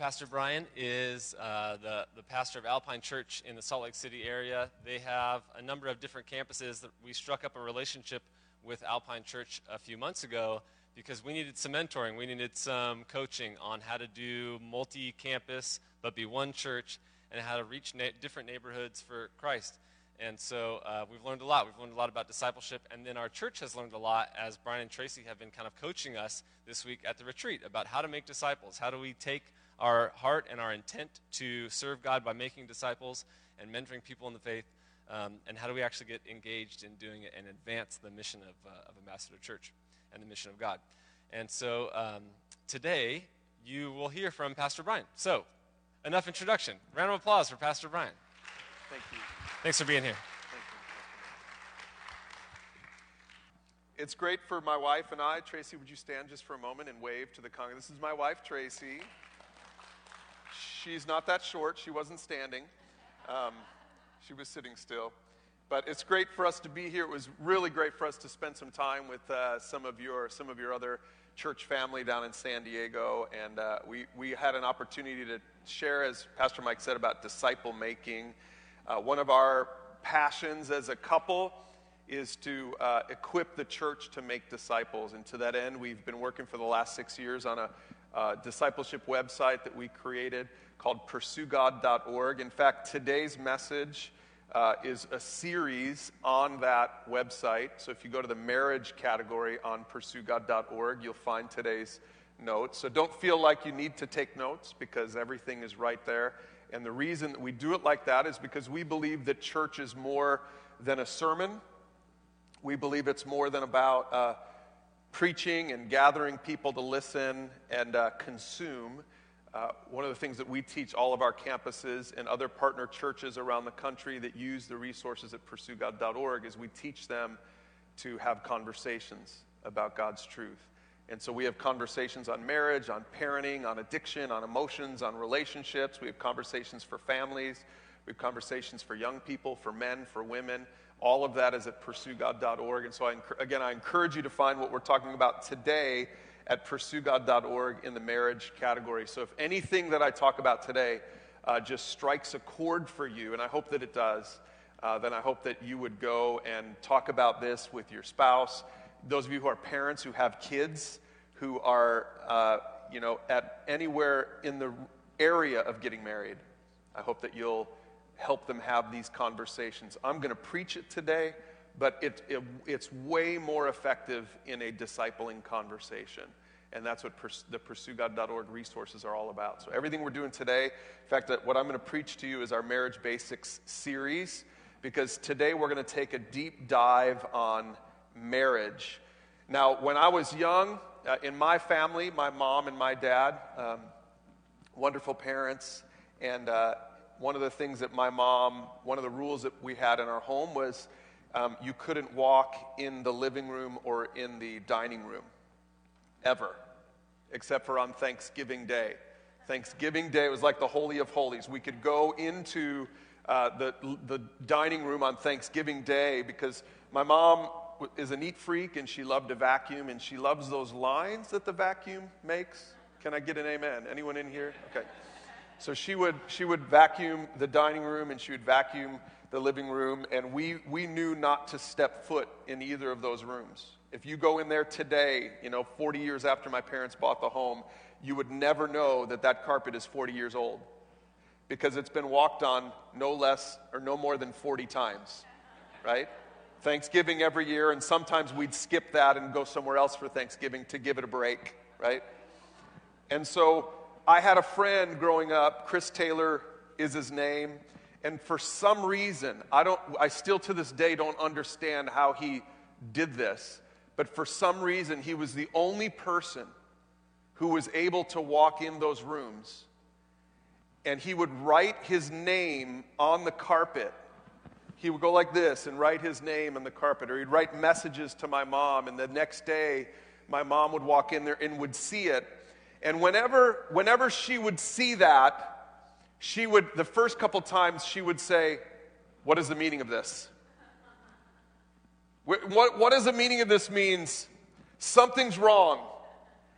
Pastor Bryan is uh, the, the pastor of Alpine Church in the Salt Lake City area. They have a number of different campuses we struck up a relationship with Alpine Church a few months ago because we needed some mentoring. We needed some coaching on how to do multi campus, but be one church, and how to reach na- different neighborhoods for Christ. And so uh, we've learned a lot. We've learned a lot about discipleship. And then our church has learned a lot as Bryan and Tracy have been kind of coaching us this week at the retreat about how to make disciples. How do we take our heart and our intent to serve God by making disciples and mentoring people in the faith? Um, and how do we actually get engaged in doing it and advance the mission of, uh, of Ambassador Church and the mission of God? And so um, today you will hear from Pastor Bryan. So, enough introduction. Round of applause for Pastor Bryan. Thank you. Thanks for being here. It's great for my wife and I. Tracy, would you stand just for a moment and wave to the congregation? This is my wife, Tracy. She's not that short. She wasn't standing, um, she was sitting still. But it's great for us to be here. It was really great for us to spend some time with uh, some, of your, some of your other church family down in San Diego. And uh, we, we had an opportunity to share, as Pastor Mike said, about disciple making. Uh, one of our passions as a couple is to uh, equip the church to make disciples. And to that end, we've been working for the last six years on a uh, discipleship website that we created called pursuegod.org. In fact, today's message uh, is a series on that website. So if you go to the marriage category on pursuegod.org, you'll find today's notes. So don't feel like you need to take notes because everything is right there. And the reason that we do it like that is because we believe that church is more than a sermon. We believe it's more than about uh, preaching and gathering people to listen and uh, consume. Uh, one of the things that we teach all of our campuses and other partner churches around the country that use the resources at pursuegod.org is we teach them to have conversations about God's truth. And so we have conversations on marriage, on parenting, on addiction, on emotions, on relationships. We have conversations for families. We have conversations for young people, for men, for women. All of that is at pursuegod.org. And so, I, again, I encourage you to find what we're talking about today at pursuegod.org in the marriage category. So, if anything that I talk about today uh, just strikes a chord for you, and I hope that it does, uh, then I hope that you would go and talk about this with your spouse. Those of you who are parents who have kids who are, uh, you know, at anywhere in the area of getting married, I hope that you'll help them have these conversations. I'm going to preach it today, but it, it, it's way more effective in a discipling conversation. And that's what pers- the pursuegod.org resources are all about. So, everything we're doing today, in fact, what I'm going to preach to you is our Marriage Basics series, because today we're going to take a deep dive on marriage. Now, when I was young, uh, in my family, my mom and my dad, um, wonderful parents, and uh, one of the things that my mom, one of the rules that we had in our home was um, you couldn't walk in the living room or in the dining room ever, except for on Thanksgiving Day. Thanksgiving Day was like the Holy of Holies. We could go into uh, the, the dining room on Thanksgiving Day because my mom is a neat freak and she loved to vacuum and she loves those lines that the vacuum makes. Can I get an amen? Anyone in here? Okay. So she would, she would vacuum the dining room and she would vacuum the living room, and we, we knew not to step foot in either of those rooms. If you go in there today, you know, 40 years after my parents bought the home, you would never know that that carpet is 40 years old because it's been walked on no less or no more than 40 times, right? Thanksgiving every year, and sometimes we'd skip that and go somewhere else for Thanksgiving to give it a break, right? And so I had a friend growing up, Chris Taylor is his name, and for some reason, I don't I still to this day don't understand how he did this, but for some reason he was the only person who was able to walk in those rooms and he would write his name on the carpet he would go like this and write his name on the carpet, or he'd write messages to my mom, and the next day, my mom would walk in there and would see it. And whenever, whenever she would see that, she would, the first couple times, she would say, What is the meaning of this? What, what is the meaning of this means? Something's wrong,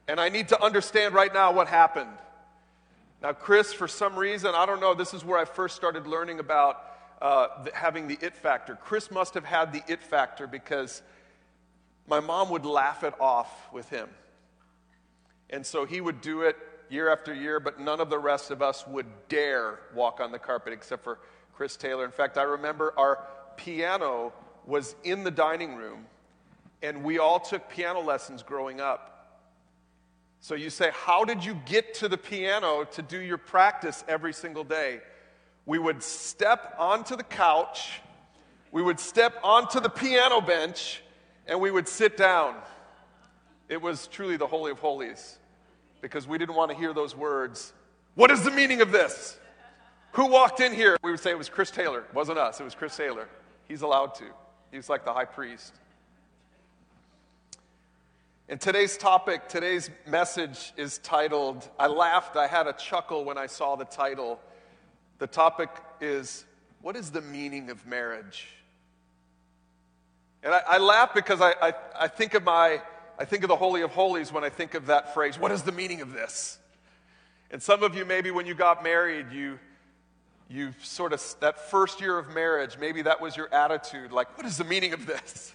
and I need to understand right now what happened. Now, Chris, for some reason, I don't know, this is where I first started learning about uh, having the it factor. Chris must have had the it factor because my mom would laugh it off with him. And so he would do it year after year, but none of the rest of us would dare walk on the carpet except for Chris Taylor. In fact, I remember our piano was in the dining room, and we all took piano lessons growing up. So you say, How did you get to the piano to do your practice every single day? We would step onto the couch, we would step onto the piano bench, and we would sit down. It was truly the Holy of Holies because we didn't want to hear those words. What is the meaning of this? Who walked in here? We would say it was Chris Taylor. It wasn't us, it was Chris Taylor. He's allowed to, he's like the high priest. And today's topic, today's message is titled, I laughed, I had a chuckle when I saw the title. The topic is, What is the meaning of marriage? And I, I laugh because I, I, I, think of my, I think of the Holy of Holies when I think of that phrase. What is the meaning of this? And some of you, maybe when you got married, you, you sort of, that first year of marriage, maybe that was your attitude. Like, what is the meaning of this?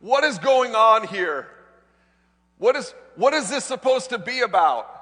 What is going on here? What is, what is this supposed to be about?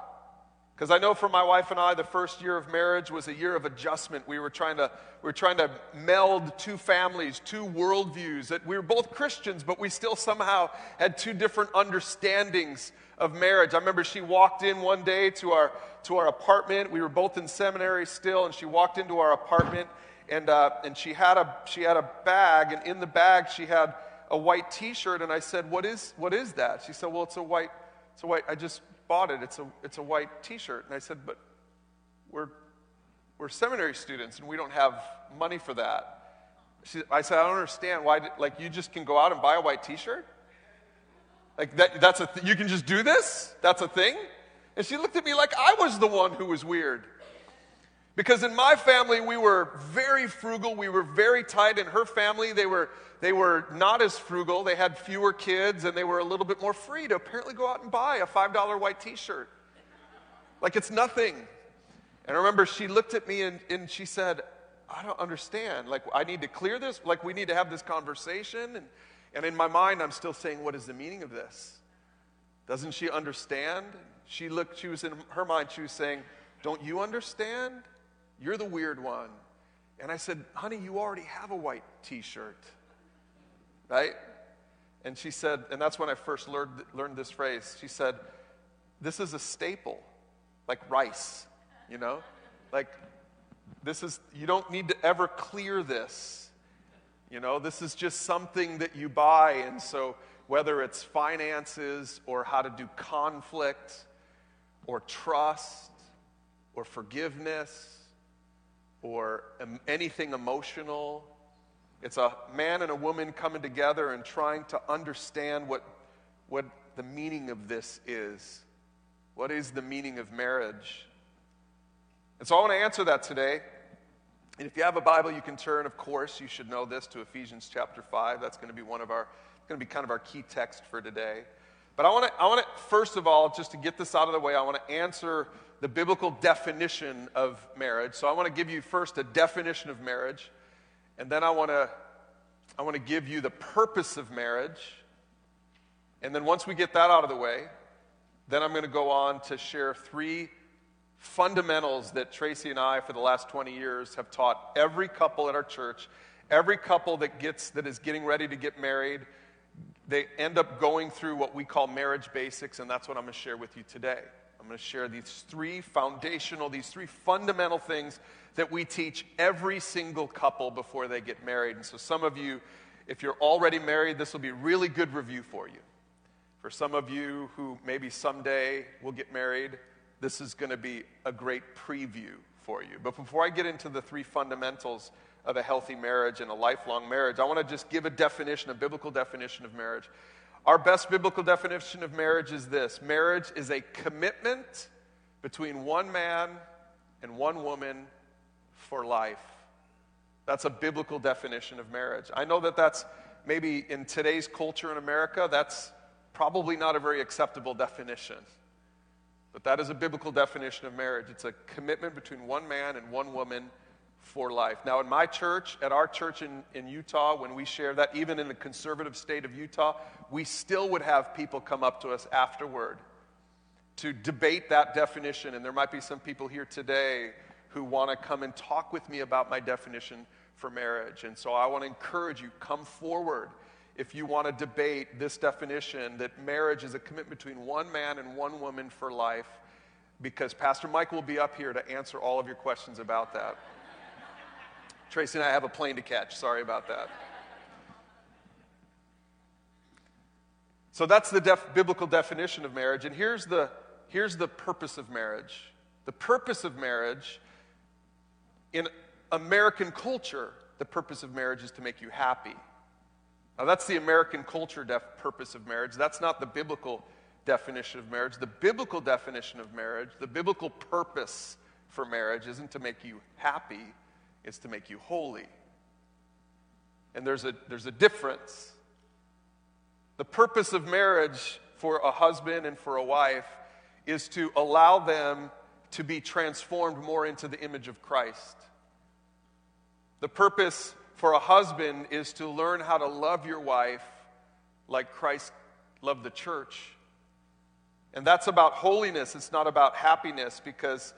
Because I know for my wife and I, the first year of marriage was a year of adjustment. We were trying to, we were trying to meld two families, two worldviews. That we were both Christians, but we still somehow had two different understandings of marriage. I remember she walked in one day to our, to our apartment. We were both in seminary still, and she walked into our apartment, and, uh, and she, had a, she had a bag, and in the bag she had a white T-shirt, and I said, "What is what is that?" She said, "Well, it's a white, it's a white. I just bought it. It's a it's a white T-shirt." And I said, "But we're we're seminary students, and we don't have money for that." She, I said, "I don't understand why. Like, you just can go out and buy a white T-shirt? Like that? That's a th- you can just do this? That's a thing?" And she looked at me like I was the one who was weird. Because in my family, we were very frugal, we were very tight. In her family, they were they were not as frugal. They had fewer kids and they were a little bit more free to apparently go out and buy a $5 white t shirt. Like it's nothing. And I remember she looked at me and, and she said, I don't understand. Like, I need to clear this. Like, we need to have this conversation. And, and in my mind, I'm still saying, What is the meaning of this? Doesn't she understand? She looked, she was in her mind, she was saying, Don't you understand? You're the weird one. And I said, Honey, you already have a white t shirt right? And she said, and that's when I first learned, learned this phrase. She said, This is a staple, like rice, you know? Like, this is, you don't need to ever clear this. You know, this is just something that you buy. And so, whether it's finances or how to do conflict or trust or forgiveness or anything emotional it's a man and a woman coming together and trying to understand what, what the meaning of this is. What is the meaning of marriage? And so I want to answer that today. And if you have a Bible, you can turn, of course, you should know this, to Ephesians chapter 5. That's going to be one of our, going to be kind of our key text for today. But I want to, I want to, first of all, just to get this out of the way, I want to answer the biblical definition of marriage. So I want to give you first a definition of marriage. And then I want to I want to give you the purpose of marriage. And then once we get that out of the way, then I'm going to go on to share three fundamentals that Tracy and I for the last 20 years have taught every couple at our church. Every couple that gets that is getting ready to get married, they end up going through what we call marriage basics and that's what I'm going to share with you today. I'm going to share these three foundational, these three fundamental things that we teach every single couple before they get married. And so, some of you, if you're already married, this will be really good review for you. For some of you who maybe someday will get married, this is going to be a great preview for you. But before I get into the three fundamentals of a healthy marriage and a lifelong marriage, I want to just give a definition, a biblical definition of marriage. Our best biblical definition of marriage is this marriage is a commitment between one man and one woman for life. That's a biblical definition of marriage. I know that that's maybe in today's culture in America, that's probably not a very acceptable definition. But that is a biblical definition of marriage. It's a commitment between one man and one woman for life. Now, in my church, at our church in, in Utah, when we share that, even in the conservative state of Utah, we still would have people come up to us afterward to debate that definition. And there might be some people here today who want to come and talk with me about my definition for marriage. And so I want to encourage you come forward if you want to debate this definition that marriage is a commitment between one man and one woman for life, because Pastor Mike will be up here to answer all of your questions about that. Tracy and I have a plane to catch. Sorry about that. So that's the def- biblical definition of marriage. And here's the, here's the purpose of marriage. The purpose of marriage, in American culture, the purpose of marriage is to make you happy. Now, that's the American culture def- purpose of marriage. That's not the biblical definition of marriage. The biblical definition of marriage, the biblical purpose for marriage isn't to make you happy, it's to make you holy. And there's a, there's a difference. The purpose of marriage for a husband and for a wife is to allow them to be transformed more into the image of Christ. The purpose for a husband is to learn how to love your wife like Christ loved the church. And that's about holiness, it's not about happiness because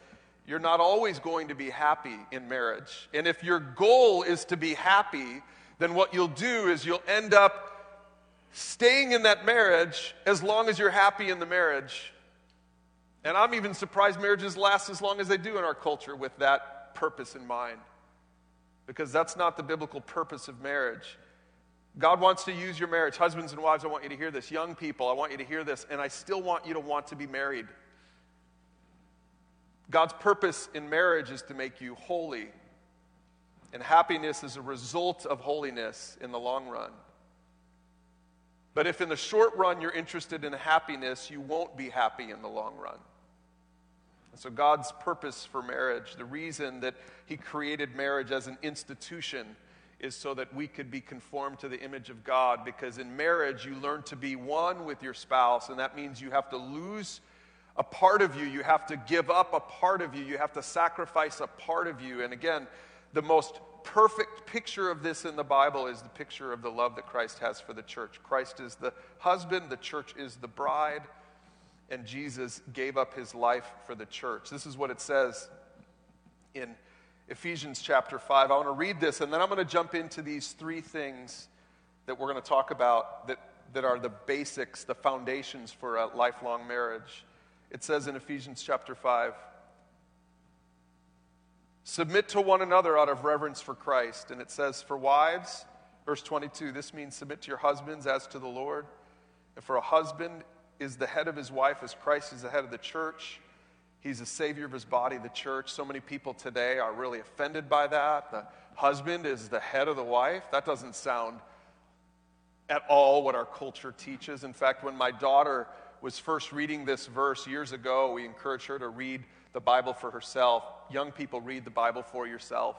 you're not always going to be happy in marriage. And if your goal is to be happy, then what you'll do is you'll end up staying in that marriage as long as you're happy in the marriage. And I'm even surprised marriages last as long as they do in our culture with that purpose in mind because that's not the biblical purpose of marriage. God wants to use your marriage. Husbands and wives, I want you to hear this. Young people, I want you to hear this. And I still want you to want to be married. God's purpose in marriage is to make you holy. And happiness is a result of holiness in the long run. But if in the short run you're interested in happiness, you won't be happy in the long run. And so, God's purpose for marriage, the reason that He created marriage as an institution, is so that we could be conformed to the image of God. Because in marriage, you learn to be one with your spouse, and that means you have to lose a part of you. You have to give up a part of you. You have to sacrifice a part of you. And again, the most perfect picture of this in the Bible is the picture of the love that Christ has for the church. Christ is the husband, the church is the bride and Jesus gave up his life for the church. This is what it says in Ephesians chapter 5. I want to read this, and then I'm going to jump into these three things that we're going to talk about that, that are the basics, the foundations for a lifelong marriage. It says in Ephesians chapter 5 Submit to one another out of reverence for Christ. And it says, For wives, verse 22, this means submit to your husbands as to the Lord. And for a husband, is the head of his wife as Christ is the head of the church. He's the savior of his body, the church. So many people today are really offended by that. The husband is the head of the wife. That doesn't sound at all what our culture teaches. In fact, when my daughter was first reading this verse years ago, we encouraged her to read the Bible for herself. Young people, read the Bible for yourself.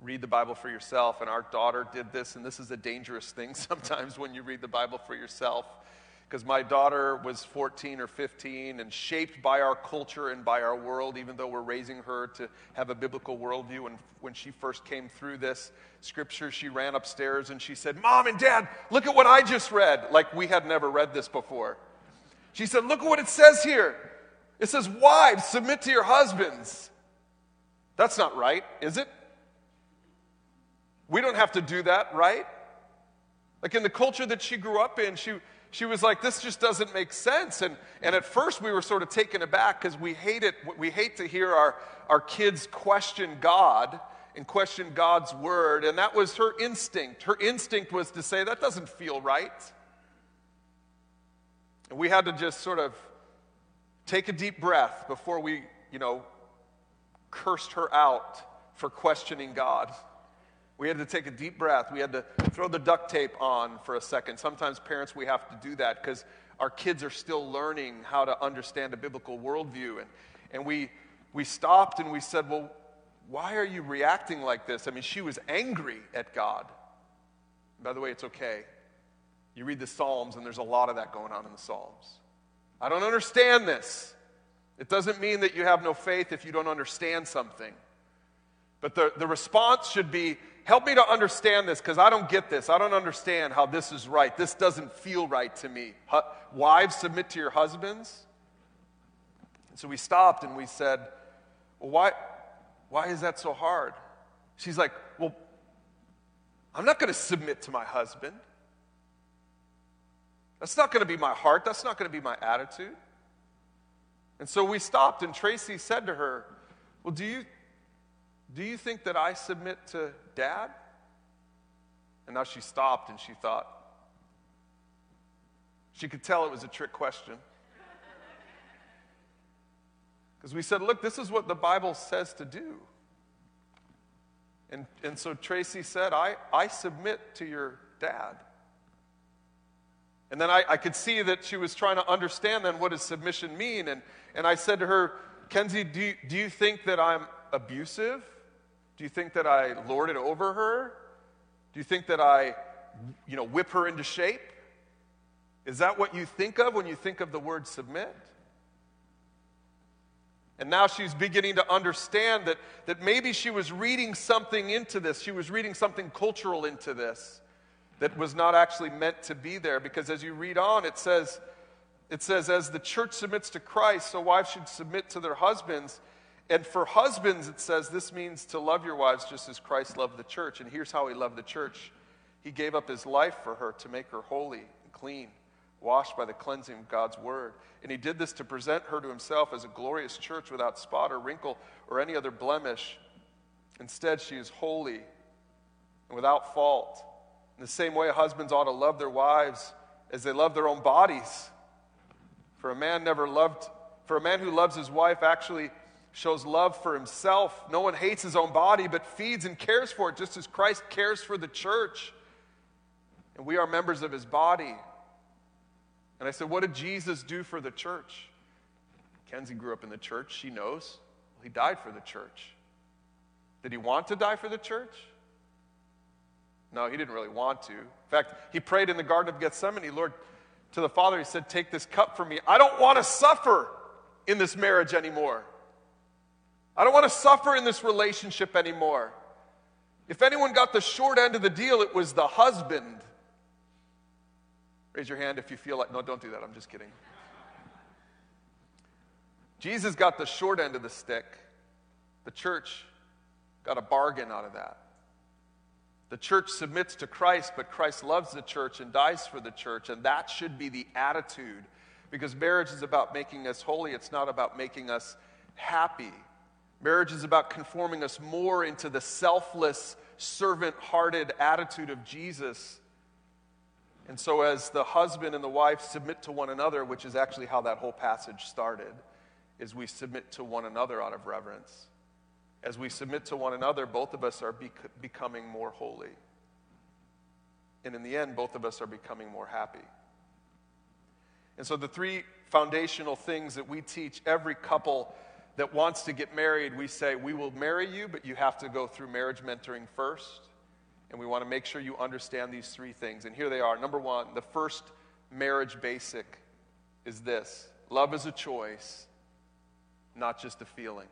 Read the Bible for yourself. And our daughter did this, and this is a dangerous thing sometimes when you read the Bible for yourself because my daughter was 14 or 15 and shaped by our culture and by our world, even though we're raising her to have a biblical worldview. And when she first came through this scripture, she ran upstairs and she said, Mom and Dad, look at what I just read. Like we had never read this before. She said, Look at what it says here. It says, Wives, submit to your husbands. That's not right, is it? We don't have to do that, right? Like in the culture that she grew up in, she she was like, this just doesn't make sense. And, and at first we were sort of taken aback because we hate it. We hate to hear our, our kids question God and question God's word. And that was her instinct. Her instinct was to say, that doesn't feel right. And we had to just sort of take a deep breath before we, you know, cursed her out for questioning God. We had to take a deep breath. We had to throw the duct tape on for a second. Sometimes, parents, we have to do that because our kids are still learning how to understand a biblical worldview. And, and we, we stopped and we said, Well, why are you reacting like this? I mean, she was angry at God. By the way, it's okay. You read the Psalms, and there's a lot of that going on in the Psalms. I don't understand this. It doesn't mean that you have no faith if you don't understand something. But the, the response should be help me to understand this because I don't get this. I don't understand how this is right. This doesn't feel right to me. Hu- wives, submit to your husbands. And so we stopped and we said, Well, why, why is that so hard? She's like, Well, I'm not going to submit to my husband. That's not going to be my heart. That's not going to be my attitude. And so we stopped, and Tracy said to her, Well, do you, do you think that I submit to dad? And now she stopped and she thought, she could tell it was a trick question. Because we said, Look, this is what the Bible says to do. And, and so Tracy said, I, I submit to your dad. And then I, I could see that she was trying to understand then what does submission mean. And, and I said to her, Kenzie, do you, do you think that I'm abusive? Do you think that I lord it over her? Do you think that I, you know, whip her into shape? Is that what you think of when you think of the word submit? And now she's beginning to understand that, that maybe she was reading something into this. She was reading something cultural into this that was not actually meant to be there. Because as you read on, it says, it says, as the church submits to Christ, so wives should submit to their husbands. And for husbands, it says this means to love your wives just as Christ loved the church. And here's how he loved the church He gave up his life for her to make her holy and clean, washed by the cleansing of God's word. And he did this to present her to himself as a glorious church without spot or wrinkle or any other blemish. Instead, she is holy and without fault. In the same way, husbands ought to love their wives as they love their own bodies. For a man never loved, for a man who loves his wife actually shows love for himself. No one hates his own body, but feeds and cares for it, just as Christ cares for the church. And we are members of his body. And I said, What did Jesus do for the church? Kenzie grew up in the church. She knows. Well, he died for the church. Did he want to die for the church? No, he didn't really want to. In fact, he prayed in the Garden of Gethsemane, Lord, to the Father, he said, Take this cup from me. I don't want to suffer in this marriage anymore. I don't want to suffer in this relationship anymore. If anyone got the short end of the deal, it was the husband. Raise your hand if you feel like, no, don't do that. I'm just kidding. Jesus got the short end of the stick. The church got a bargain out of that. The church submits to Christ, but Christ loves the church and dies for the church, and that should be the attitude. Because marriage is about making us holy, it's not about making us happy. Marriage is about conforming us more into the selfless, servant hearted attitude of Jesus. And so, as the husband and the wife submit to one another, which is actually how that whole passage started, is we submit to one another out of reverence. As we submit to one another, both of us are bec- becoming more holy. And in the end, both of us are becoming more happy. And so, the three foundational things that we teach every couple that wants to get married, we say, We will marry you, but you have to go through marriage mentoring first. And we want to make sure you understand these three things. And here they are. Number one, the first marriage basic is this love is a choice, not just a feeling.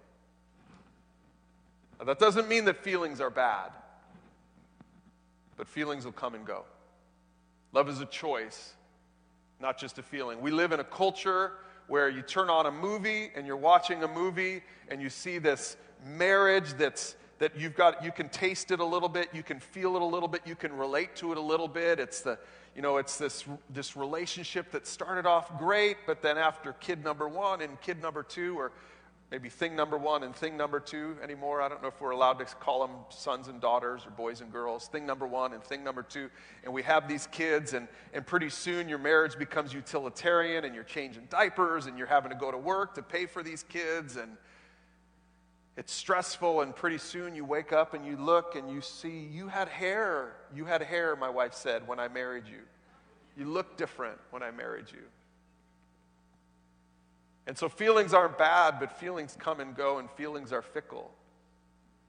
Now, that doesn't mean that feelings are bad, but feelings will come and go. Love is a choice, not just a feeling. We live in a culture where you turn on a movie and you're watching a movie and you see this marriage that's that you've got you can taste it a little bit you can feel it a little bit you can relate to it a little bit it's the you know it's this this relationship that started off great but then after kid number one and kid number two or maybe thing number one and thing number two anymore. I don't know if we're allowed to call them sons and daughters or boys and girls. Thing number one and thing number two. And we have these kids, and, and pretty soon your marriage becomes utilitarian, and you're changing diapers, and you're having to go to work to pay for these kids, and it's stressful. And pretty soon you wake up and you look and you see you had hair. You had hair, my wife said, when I married you. You look different when I married you. And so feelings aren't bad, but feelings come and go, and feelings are fickle.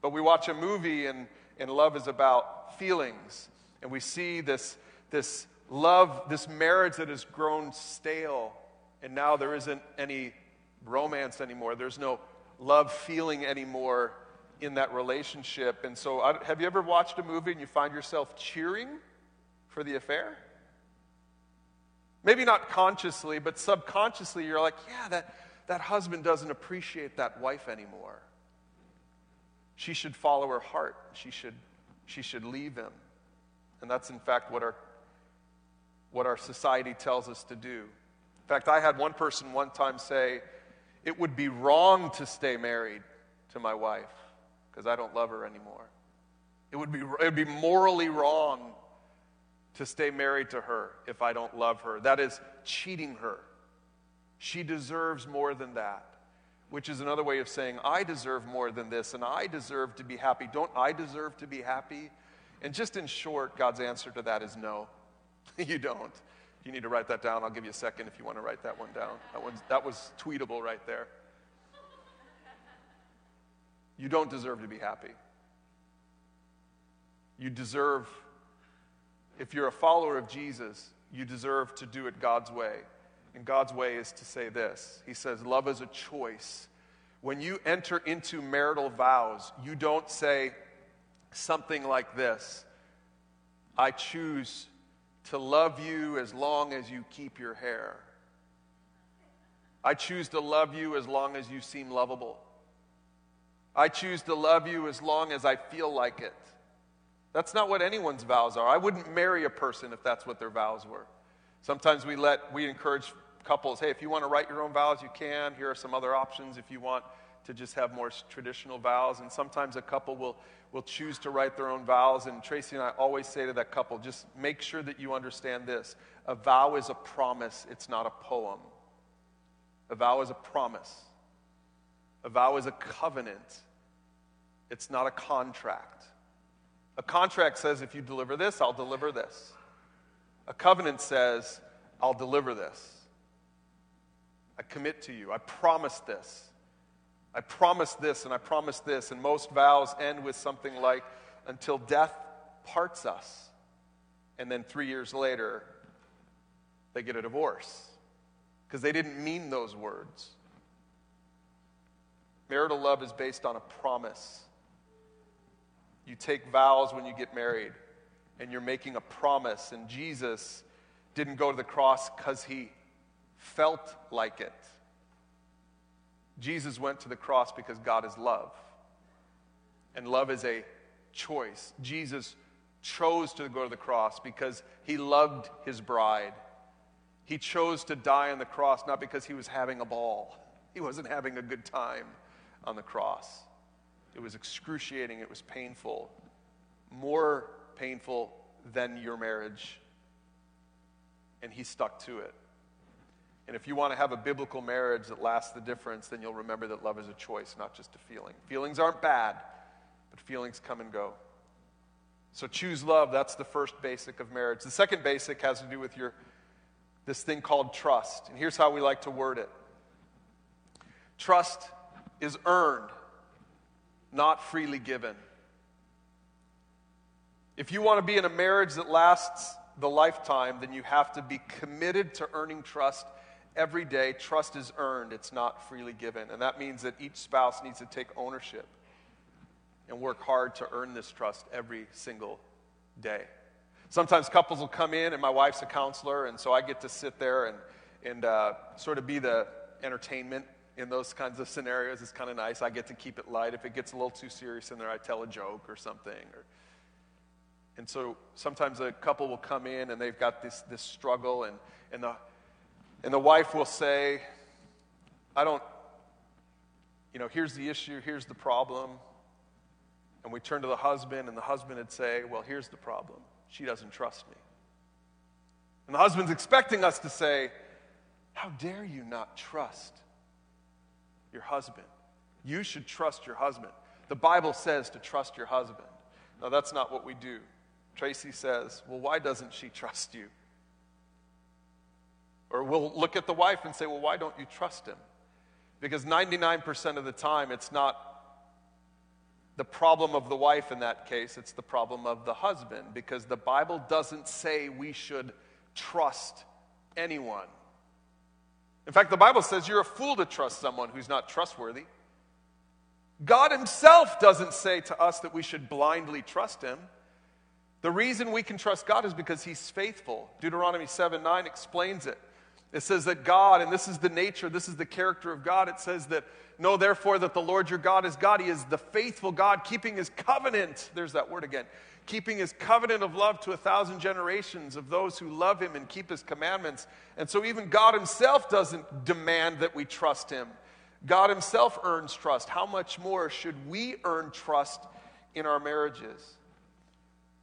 But we watch a movie, and, and love is about feelings. And we see this, this love, this marriage that has grown stale, and now there isn't any romance anymore. There's no love feeling anymore in that relationship. And so, I, have you ever watched a movie and you find yourself cheering for the affair? Maybe not consciously, but subconsciously, you're like, yeah, that, that husband doesn't appreciate that wife anymore. She should follow her heart. She should, she should leave him. And that's, in fact, what our, what our society tells us to do. In fact, I had one person one time say, It would be wrong to stay married to my wife because I don't love her anymore. It would, be, it would be morally wrong to stay married to her if I don't love her. That is cheating her. She deserves more than that, which is another way of saying, I deserve more than this and I deserve to be happy. Don't I deserve to be happy? And just in short, God's answer to that is no, you don't. You need to write that down. I'll give you a second if you want to write that one down. That, one's, that was tweetable right there. You don't deserve to be happy. You deserve, if you're a follower of Jesus, you deserve to do it God's way. And God's way is to say this He says, Love is a choice. When you enter into marital vows, you don't say something like this I choose to love you as long as you keep your hair. I choose to love you as long as you seem lovable. I choose to love you as long as I feel like it. That's not what anyone's vows are. I wouldn't marry a person if that's what their vows were. Sometimes we let we encourage couples, hey, if you want to write your own vows, you can. Here are some other options if you want to just have more traditional vows. And sometimes a couple will, will choose to write their own vows. And Tracy and I always say to that couple, just make sure that you understand this. A vow is a promise, it's not a poem. A vow is a promise. A vow is a covenant, it's not a contract. A contract says, if you deliver this, I'll deliver this. A covenant says, I'll deliver this. I commit to you. I promise this. I promise this and I promise this. And most vows end with something like, until death parts us. And then three years later, they get a divorce because they didn't mean those words. Marital love is based on a promise. You take vows when you get married, and you're making a promise. And Jesus didn't go to the cross because he felt like it. Jesus went to the cross because God is love. And love is a choice. Jesus chose to go to the cross because he loved his bride. He chose to die on the cross not because he was having a ball, he wasn't having a good time on the cross. It was excruciating, it was painful, more painful than your marriage. And he stuck to it. And if you want to have a biblical marriage that lasts the difference, then you'll remember that love is a choice, not just a feeling. Feelings aren't bad, but feelings come and go. So choose love. That's the first basic of marriage. The second basic has to do with your this thing called trust. And here's how we like to word it. Trust is earned, not freely given. If you want to be in a marriage that lasts the lifetime, then you have to be committed to earning trust every day, trust is earned, it's not freely given. And that means that each spouse needs to take ownership and work hard to earn this trust every single day. Sometimes couples will come in, and my wife's a counselor, and so I get to sit there and, and uh, sort of be the entertainment in those kinds of scenarios. It's kind of nice. I get to keep it light. If it gets a little too serious in there, I tell a joke or something. Or, and so sometimes a couple will come in and they've got this, this struggle, and, and the, and the wife will say, I don't, you know, here's the issue, here's the problem. And we turn to the husband, and the husband would say, Well, here's the problem. She doesn't trust me. And the husband's expecting us to say, How dare you not trust your husband? You should trust your husband. The Bible says to trust your husband. Now, that's not what we do. Tracy says, Well, why doesn't she trust you? Or we'll look at the wife and say, well, why don't you trust him? Because 99% of the time, it's not the problem of the wife in that case, it's the problem of the husband. Because the Bible doesn't say we should trust anyone. In fact, the Bible says you're a fool to trust someone who's not trustworthy. God Himself doesn't say to us that we should blindly trust Him. The reason we can trust God is because He's faithful. Deuteronomy 7 9 explains it. It says that God, and this is the nature, this is the character of God, it says that, know therefore that the Lord your God is God. He is the faithful God, keeping His covenant. There's that word again. Keeping His covenant of love to a thousand generations of those who love Him and keep His commandments. And so even God Himself doesn't demand that we trust Him. God Himself earns trust. How much more should we earn trust in our marriages?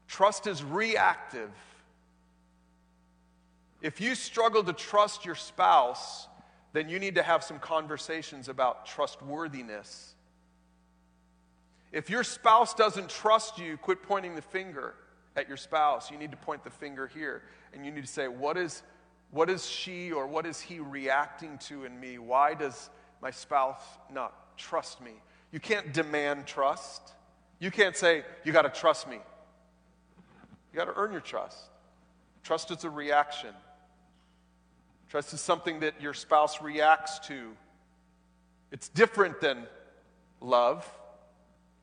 Trust is reactive. If you struggle to trust your spouse, then you need to have some conversations about trustworthiness. If your spouse doesn't trust you, quit pointing the finger at your spouse. You need to point the finger here. And you need to say, what is, what is she or what is he reacting to in me? Why does my spouse not trust me. You can't demand trust. You can't say, you got to trust me. You got to earn your trust. Trust is a reaction. Trust is something that your spouse reacts to. It's different than love.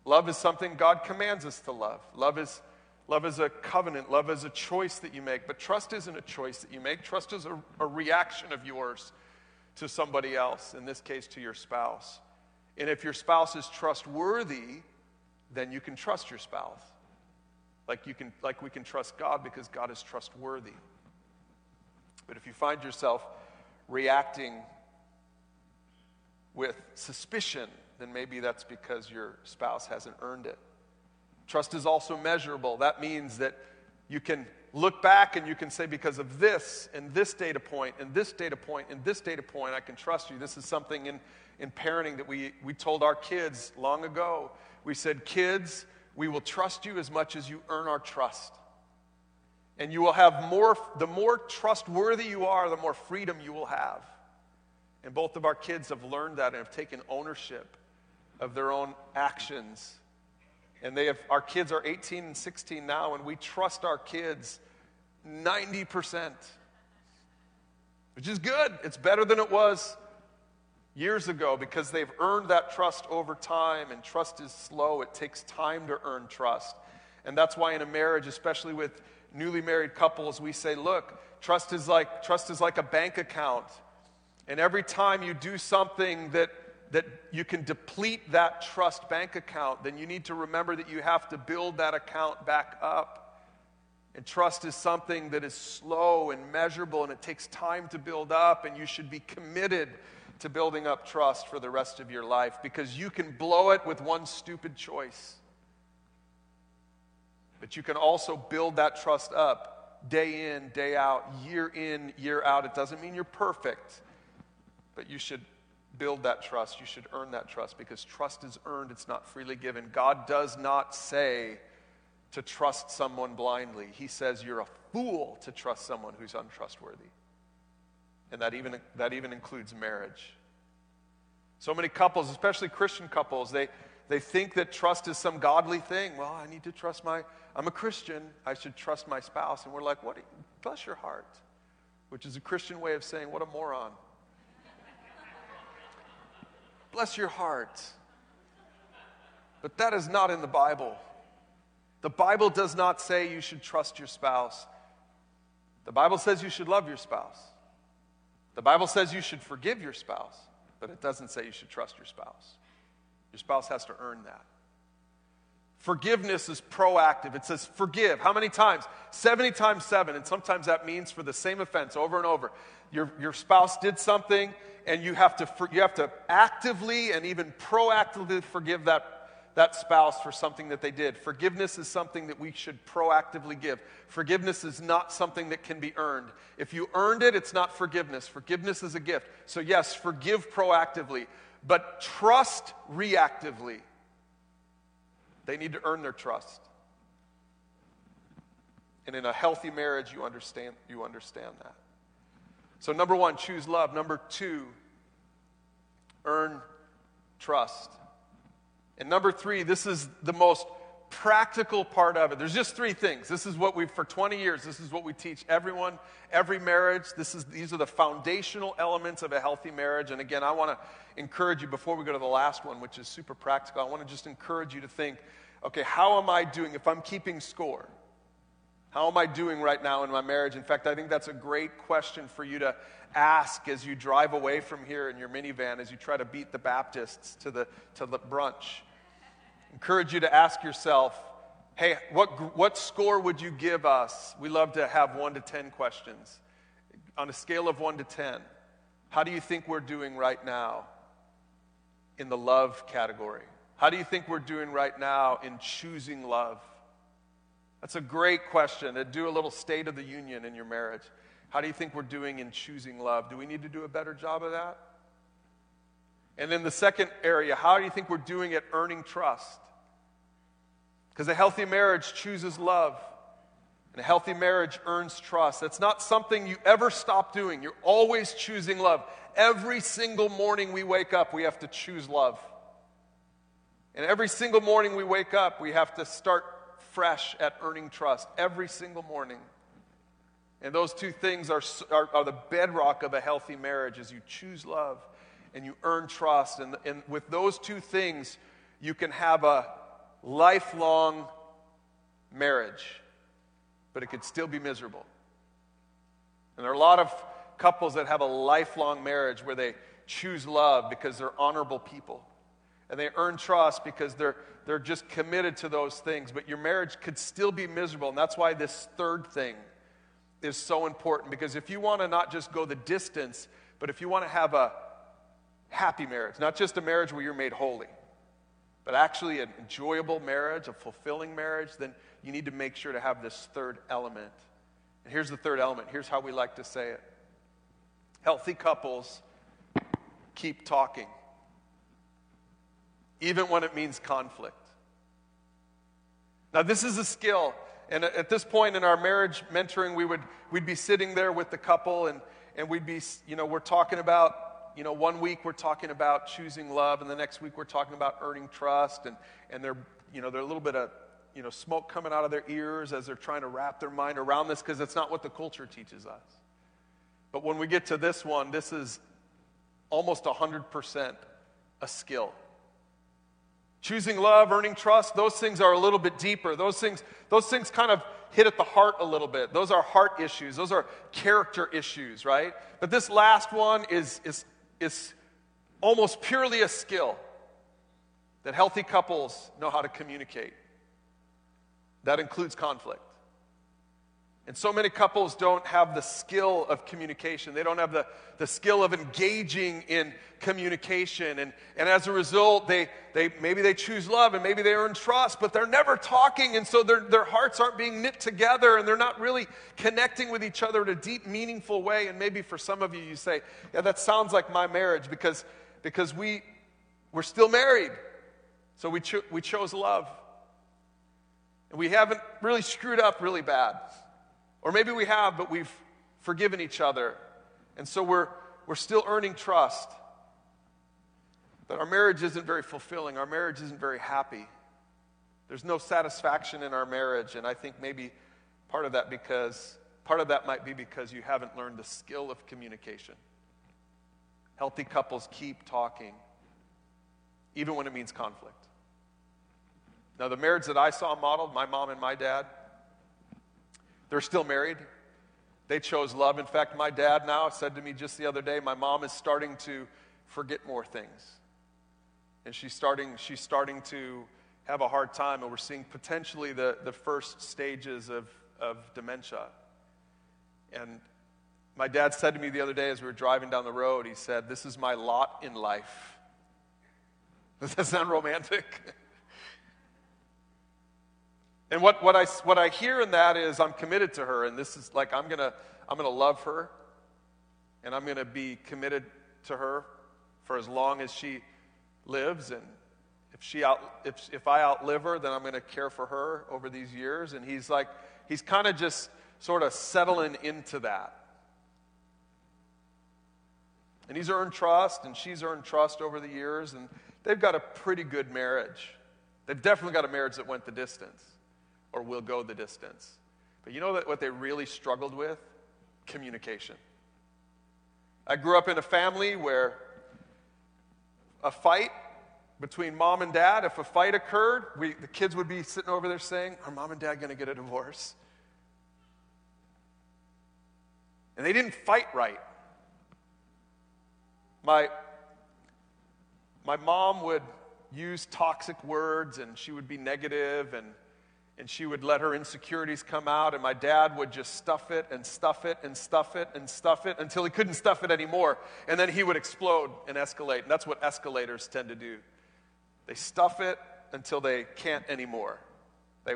Love is something God commands us to love. Love is, love is a covenant. Love is a choice that you make. But trust isn't a choice that you make. Trust is a, a reaction of yours to somebody else, in this case to your spouse. And if your spouse is trustworthy, then you can trust your spouse. Like, you can, like we can trust God because God is trustworthy. But if you find yourself reacting with suspicion, then maybe that's because your spouse hasn't earned it. Trust is also measurable. That means that you can look back and you can say, because of this and this data point and this data point and this data point, I can trust you. This is something in, in parenting that we, we told our kids long ago. We said, kids, we will trust you as much as you earn our trust. And you will have more, the more trustworthy you are, the more freedom you will have. And both of our kids have learned that and have taken ownership of their own actions and they have, our kids are 18 and 16 now, and we trust our kids 90%, which is good. It's better than it was years ago because they've earned that trust over time, and trust is slow. It takes time to earn trust. And that's why in a marriage, especially with newly married couples, we say, look, trust is like, trust is like a bank account. And every time you do something that that you can deplete that trust bank account, then you need to remember that you have to build that account back up. And trust is something that is slow and measurable, and it takes time to build up, and you should be committed to building up trust for the rest of your life because you can blow it with one stupid choice. But you can also build that trust up day in, day out, year in, year out. It doesn't mean you're perfect, but you should build that trust. You should earn that trust because trust is earned, it's not freely given. God does not say to trust someone blindly, He says you're a fool to trust someone who's untrustworthy. And that even, that even includes marriage. So many couples, especially Christian couples, they, they think that trust is some godly thing. Well, I need to trust my, I'm a Christian, I should trust my spouse. And we're like, what? Bless your heart. Which is a Christian way of saying, what a moron. Bless your heart. But that is not in the Bible. The Bible does not say you should trust your spouse. The Bible says you should love your spouse. The Bible says you should forgive your spouse, but it doesn't say you should trust your spouse. Your spouse has to earn that. Forgiveness is proactive. It says forgive. How many times? 70 times 7. And sometimes that means for the same offense over and over. Your, your spouse did something and you have to, you have to actively and even proactively forgive that, that spouse for something that they did. Forgiveness is something that we should proactively give. Forgiveness is not something that can be earned. If you earned it, it's not forgiveness. Forgiveness is a gift. So, yes, forgive proactively, but trust reactively. They need to earn their trust. And in a healthy marriage, you understand, you understand that. So, number one, choose love. Number two, earn trust. And number three, this is the most practical part of it. There's just three things. This is what we for 20 years, this is what we teach everyone, every marriage. This is these are the foundational elements of a healthy marriage. And again, I want to encourage you before we go to the last one, which is super practical. I want to just encourage you to think, okay, how am I doing if I'm keeping score? How am I doing right now in my marriage? In fact, I think that's a great question for you to ask as you drive away from here in your minivan as you try to beat the Baptists to the, to the brunch. Encourage you to ask yourself, hey, what, what score would you give us? We love to have one to 10 questions. On a scale of one to 10, how do you think we're doing right now in the love category? How do you think we're doing right now in choosing love? That's a great question to do a little state of the union in your marriage. How do you think we're doing in choosing love? Do we need to do a better job of that? And then the second area, how do you think we're doing at earning trust? Because a healthy marriage chooses love, and a healthy marriage earns trust. That's not something you ever stop doing. You're always choosing love. Every single morning we wake up, we have to choose love. And every single morning we wake up, we have to start fresh at earning trust. Every single morning. And those two things are, are, are, the bedrock of a healthy marriage as you choose love and you earn trust. And, and with those two things, you can have a lifelong marriage, but it could still be miserable. And there are a lot of couples that have a lifelong marriage where they choose love because they're honorable people. And they earn trust because they're, they're just committed to those things. But your marriage could still be miserable. And that's why this third thing is so important because if you want to not just go the distance, but if you want to have a happy marriage, not just a marriage where you're made holy, but actually an enjoyable marriage, a fulfilling marriage, then you need to make sure to have this third element. And here's the third element. Here's how we like to say it healthy couples keep talking, even when it means conflict. Now, this is a skill and at this point in our marriage mentoring, we would we'd be sitting there with the couple, and and we'd be, you know, we're talking about, you know, one week we're talking about choosing love, and the next week we're talking about earning trust, and and they're, you know, they're a little bit of, you know, smoke coming out of their ears as they're trying to wrap their mind around this because it's not what the culture teaches us. But when we get to this one, this is almost 100% a skill. Choosing love, earning trust, those things are a little bit deeper. Those things, those things kind of hit at the heart a little bit. Those are heart issues, those are character issues, right? But this last one is, is, is almost purely a skill that healthy couples know how to communicate. That includes conflict. And so many couples don't have the skill of communication. They don't have the, the skill of engaging in communication. And, and as a result, they, they, maybe they choose love and maybe they earn trust, but they're never talking. And so their, their hearts aren't being knit together and they're not really connecting with each other in a deep, meaningful way. And maybe for some of you, you say, yeah, that sounds like my marriage because, because we, we're still married. So we, cho- we chose love. And we haven't really screwed up really bad. Or maybe we have, but we've forgiven each other. And so we're, we're still earning trust. But our marriage isn't very fulfilling. Our marriage isn't very happy. There's no satisfaction in our marriage. And I think maybe part of that because part of that might be because you haven't learned the skill of communication. Healthy couples keep talking, even when it means conflict. Now, the marriage that I saw modeled, my mom and my dad, they're still married. They chose love. In fact, my dad now said to me just the other day, my mom is starting to forget more things. And she's starting, she's starting to have a hard time, and we're seeing potentially the, the first stages of, of dementia. And my dad said to me the other day as we were driving down the road, he said, This is my lot in life. Does that sound romantic? And what, what, I, what I hear in that is I'm committed to her, and this is like I'm going to I'm going to love her, and I'm going to be committed to her for as long as she lives. And if, she out, if, if I outlive her, then I'm going to care for her over these years. And he's like, he's kind of just sort of settling into that. And he's earned trust, and she's earned trust over the years, and they've got a pretty good marriage. They've definitely got a marriage that went the distance or we'll go the distance. But you know that what they really struggled with? Communication. I grew up in a family where a fight between mom and dad, if a fight occurred, we, the kids would be sitting over there saying, Are mom and dad going to get a divorce? And they didn't fight right. My, my mom would use toxic words and she would be negative and and she would let her insecurities come out, and my dad would just stuff it and stuff it and stuff it and stuff it until he couldn't stuff it anymore. And then he would explode and escalate. And that's what escalators tend to do. They stuff it until they can't anymore. They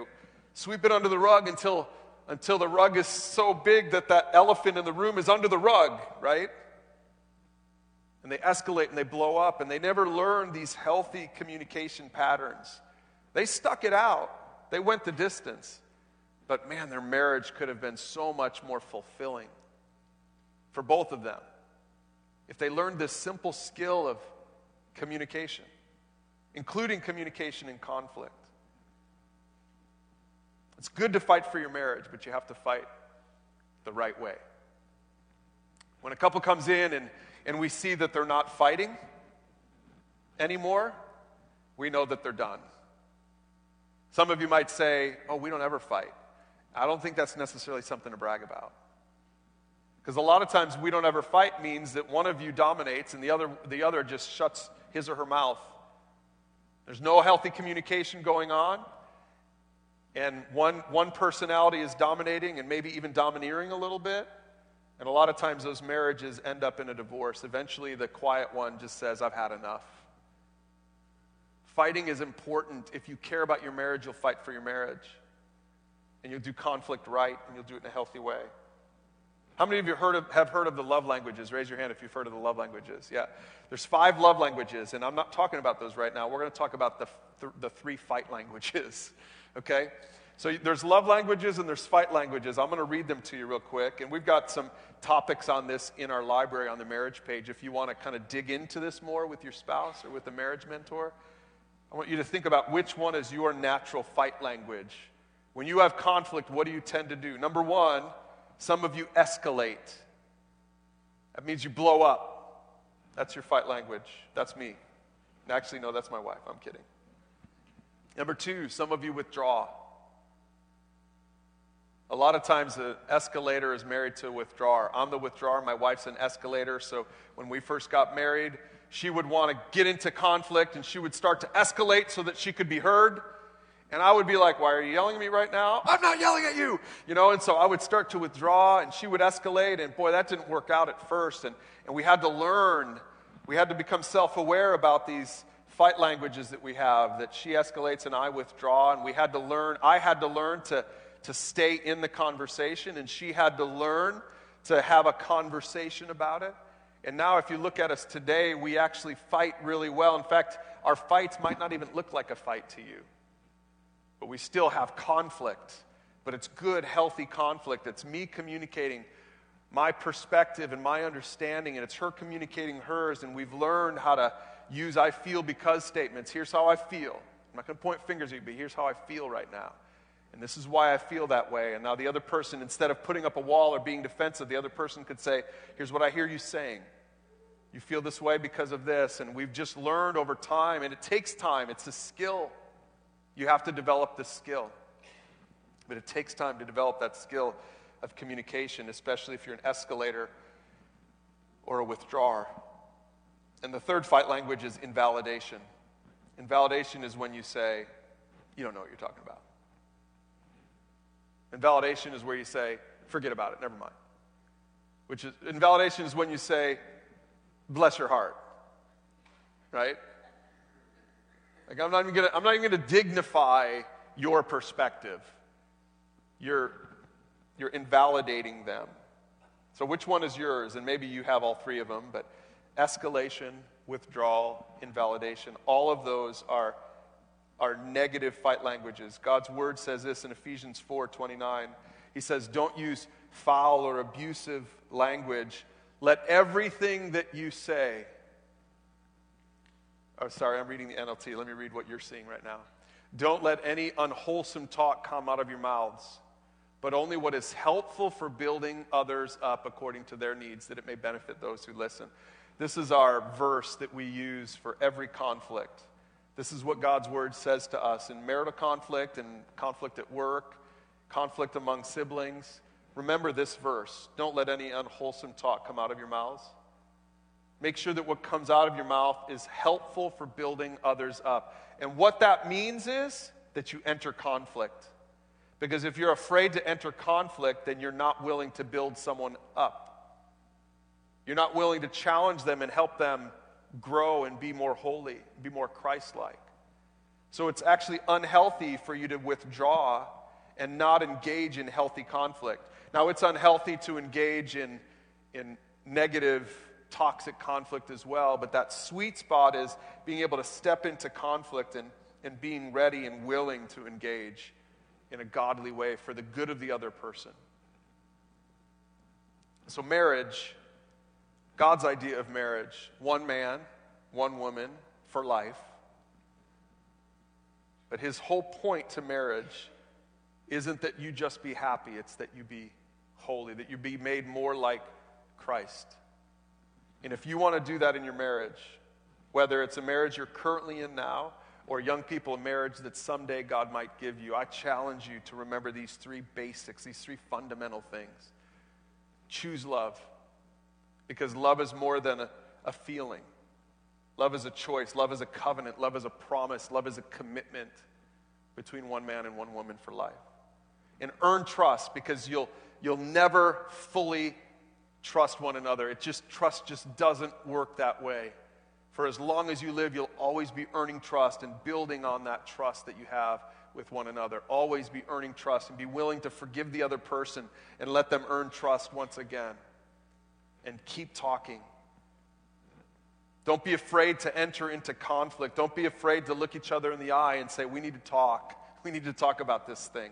sweep it under the rug until, until the rug is so big that that elephant in the room is under the rug, right? And they escalate and they blow up, and they never learn these healthy communication patterns. They stuck it out they went the distance. But man, their marriage could have been so much more fulfilling for both of them if they learned this simple skill of communication, including communication in conflict. It's good to fight for your marriage, but you have to fight the right way. When a couple comes in and, and we see that they're not fighting anymore, we know that they're done. Some of you might say, oh, we don't ever fight. I don't think that's necessarily something to brag about. Because a lot of times we don't ever fight means that one of you dominates and the other, the other just shuts his or her mouth. There's no healthy communication going on. And one, one personality is dominating and maybe even domineering a little bit. And a lot of times those marriages end up in a divorce. Eventually, the quiet one just says, I've had enough. Fighting is important. If you care about your marriage, you'll fight for your marriage. And you'll do conflict right, and you'll do it in a healthy way. How many of you heard of, have heard of the love languages? Raise your hand if you've heard of the love languages. Yeah. There's five love languages, and I'm not talking about those right now. We're going to talk about the, th- the three fight languages. Okay? So there's love languages and there's fight languages. I'm going to read them to you real quick. And we've got some topics on this in our library on the marriage page if you want to kind of dig into this more with your spouse or with a marriage mentor. I want you to think about which one is your natural fight language. When you have conflict, what do you tend to do? Number one, some of you escalate. That means you blow up. That's your fight language. That's me. Actually, no, that's my wife. I'm kidding. Number two, some of you withdraw. A lot of times, the escalator is married to a withdrawer. I'm the withdrawer. My wife's an escalator. So when we first got married, she would want to get into conflict and she would start to escalate so that she could be heard. And I would be like, Why are you yelling at me right now? I'm not yelling at you. You know, and so I would start to withdraw and she would escalate. And boy, that didn't work out at first. And, and we had to learn, we had to become self aware about these fight languages that we have that she escalates and I withdraw. And we had to learn, I had to learn to, to stay in the conversation and she had to learn to have a conversation about it. And now, if you look at us today, we actually fight really well. In fact, our fights might not even look like a fight to you, but we still have conflict. But it's good, healthy conflict. It's me communicating my perspective and my understanding, and it's her communicating hers. And we've learned how to use I feel because statements. Here's how I feel. I'm not going to point fingers at you, but here's how I feel right now. And this is why I feel that way. And now the other person, instead of putting up a wall or being defensive, the other person could say, Here's what I hear you saying. You feel this way because of this. And we've just learned over time, and it takes time, it's a skill. You have to develop this skill. But it takes time to develop that skill of communication, especially if you're an escalator or a withdrawer. And the third fight language is invalidation. Invalidation is when you say, You don't know what you're talking about. Invalidation is where you say, forget about it, never mind. Which is, invalidation is when you say, bless your heart. Right? Like, I'm not even gonna, I'm not even gonna dignify your perspective. You're, you're invalidating them. So, which one is yours? And maybe you have all three of them, but escalation, withdrawal, invalidation, all of those are are negative fight languages. God's word says this in Ephesians 4 29. He says, Don't use foul or abusive language. Let everything that you say, oh, sorry, I'm reading the NLT. Let me read what you're seeing right now. Don't let any unwholesome talk come out of your mouths, but only what is helpful for building others up according to their needs, that it may benefit those who listen. This is our verse that we use for every conflict. This is what God's word says to us in marital conflict and conflict at work, conflict among siblings. Remember this verse. Don't let any unwholesome talk come out of your mouths. Make sure that what comes out of your mouth is helpful for building others up. And what that means is that you enter conflict. Because if you're afraid to enter conflict, then you're not willing to build someone up. You're not willing to challenge them and help them grow and be more holy, be more Christ like. So it's actually unhealthy for you to withdraw and not engage in healthy conflict. Now, it's unhealthy to engage in, in negative toxic conflict as well, but that sweet spot is being able to step into conflict and, and being ready and willing to engage in a godly way for the good of the other person. So, marriage, God's idea of marriage, one man, one woman for life. But his whole point to marriage isn't that you just be happy, it's that you be holy, that you be made more like Christ. And if you want to do that in your marriage, whether it's a marriage you're currently in now or young people, a marriage that someday God might give you, I challenge you to remember these three basics, these three fundamental things. Choose love, because love is more than a, a feeling. Love is a choice, love is a covenant, love is a promise, love is a commitment between one man and one woman for life. And earn trust because you'll, you'll never fully trust one another. It just, trust just doesn't work that way. For as long as you live, you'll always be earning trust and building on that trust that you have with one another. Always be earning trust and be willing to forgive the other person and let them earn trust once again. And keep talking. Don't be afraid to enter into conflict. Don't be afraid to look each other in the eye and say, We need to talk. We need to talk about this thing.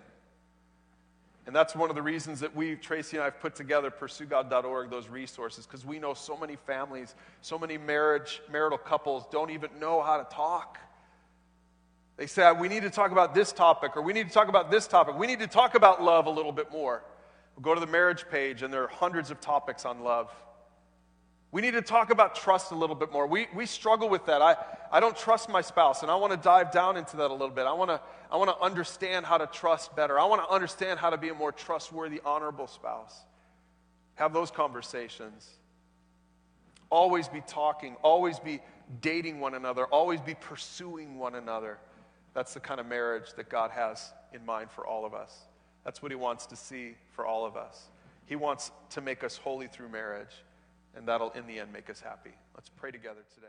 And that's one of the reasons that we, Tracy and I, have put together pursuegod.org, those resources, because we know so many families, so many marriage, marital couples don't even know how to talk. They say, we need to talk about this topic, or we need to talk about this topic. We need to talk about love a little bit more. Go to the marriage page, and there are hundreds of topics on love. We need to talk about trust a little bit more. We, we struggle with that. I, I don't trust my spouse, and I want to dive down into that a little bit. I want to I want to understand how to trust better. I want to understand how to be a more trustworthy, honorable spouse. Have those conversations. Always be talking, always be dating one another, always be pursuing one another. That's the kind of marriage that God has in mind for all of us. That's what He wants to see for all of us. He wants to make us holy through marriage and that'll in the end make us happy. Let's pray together today.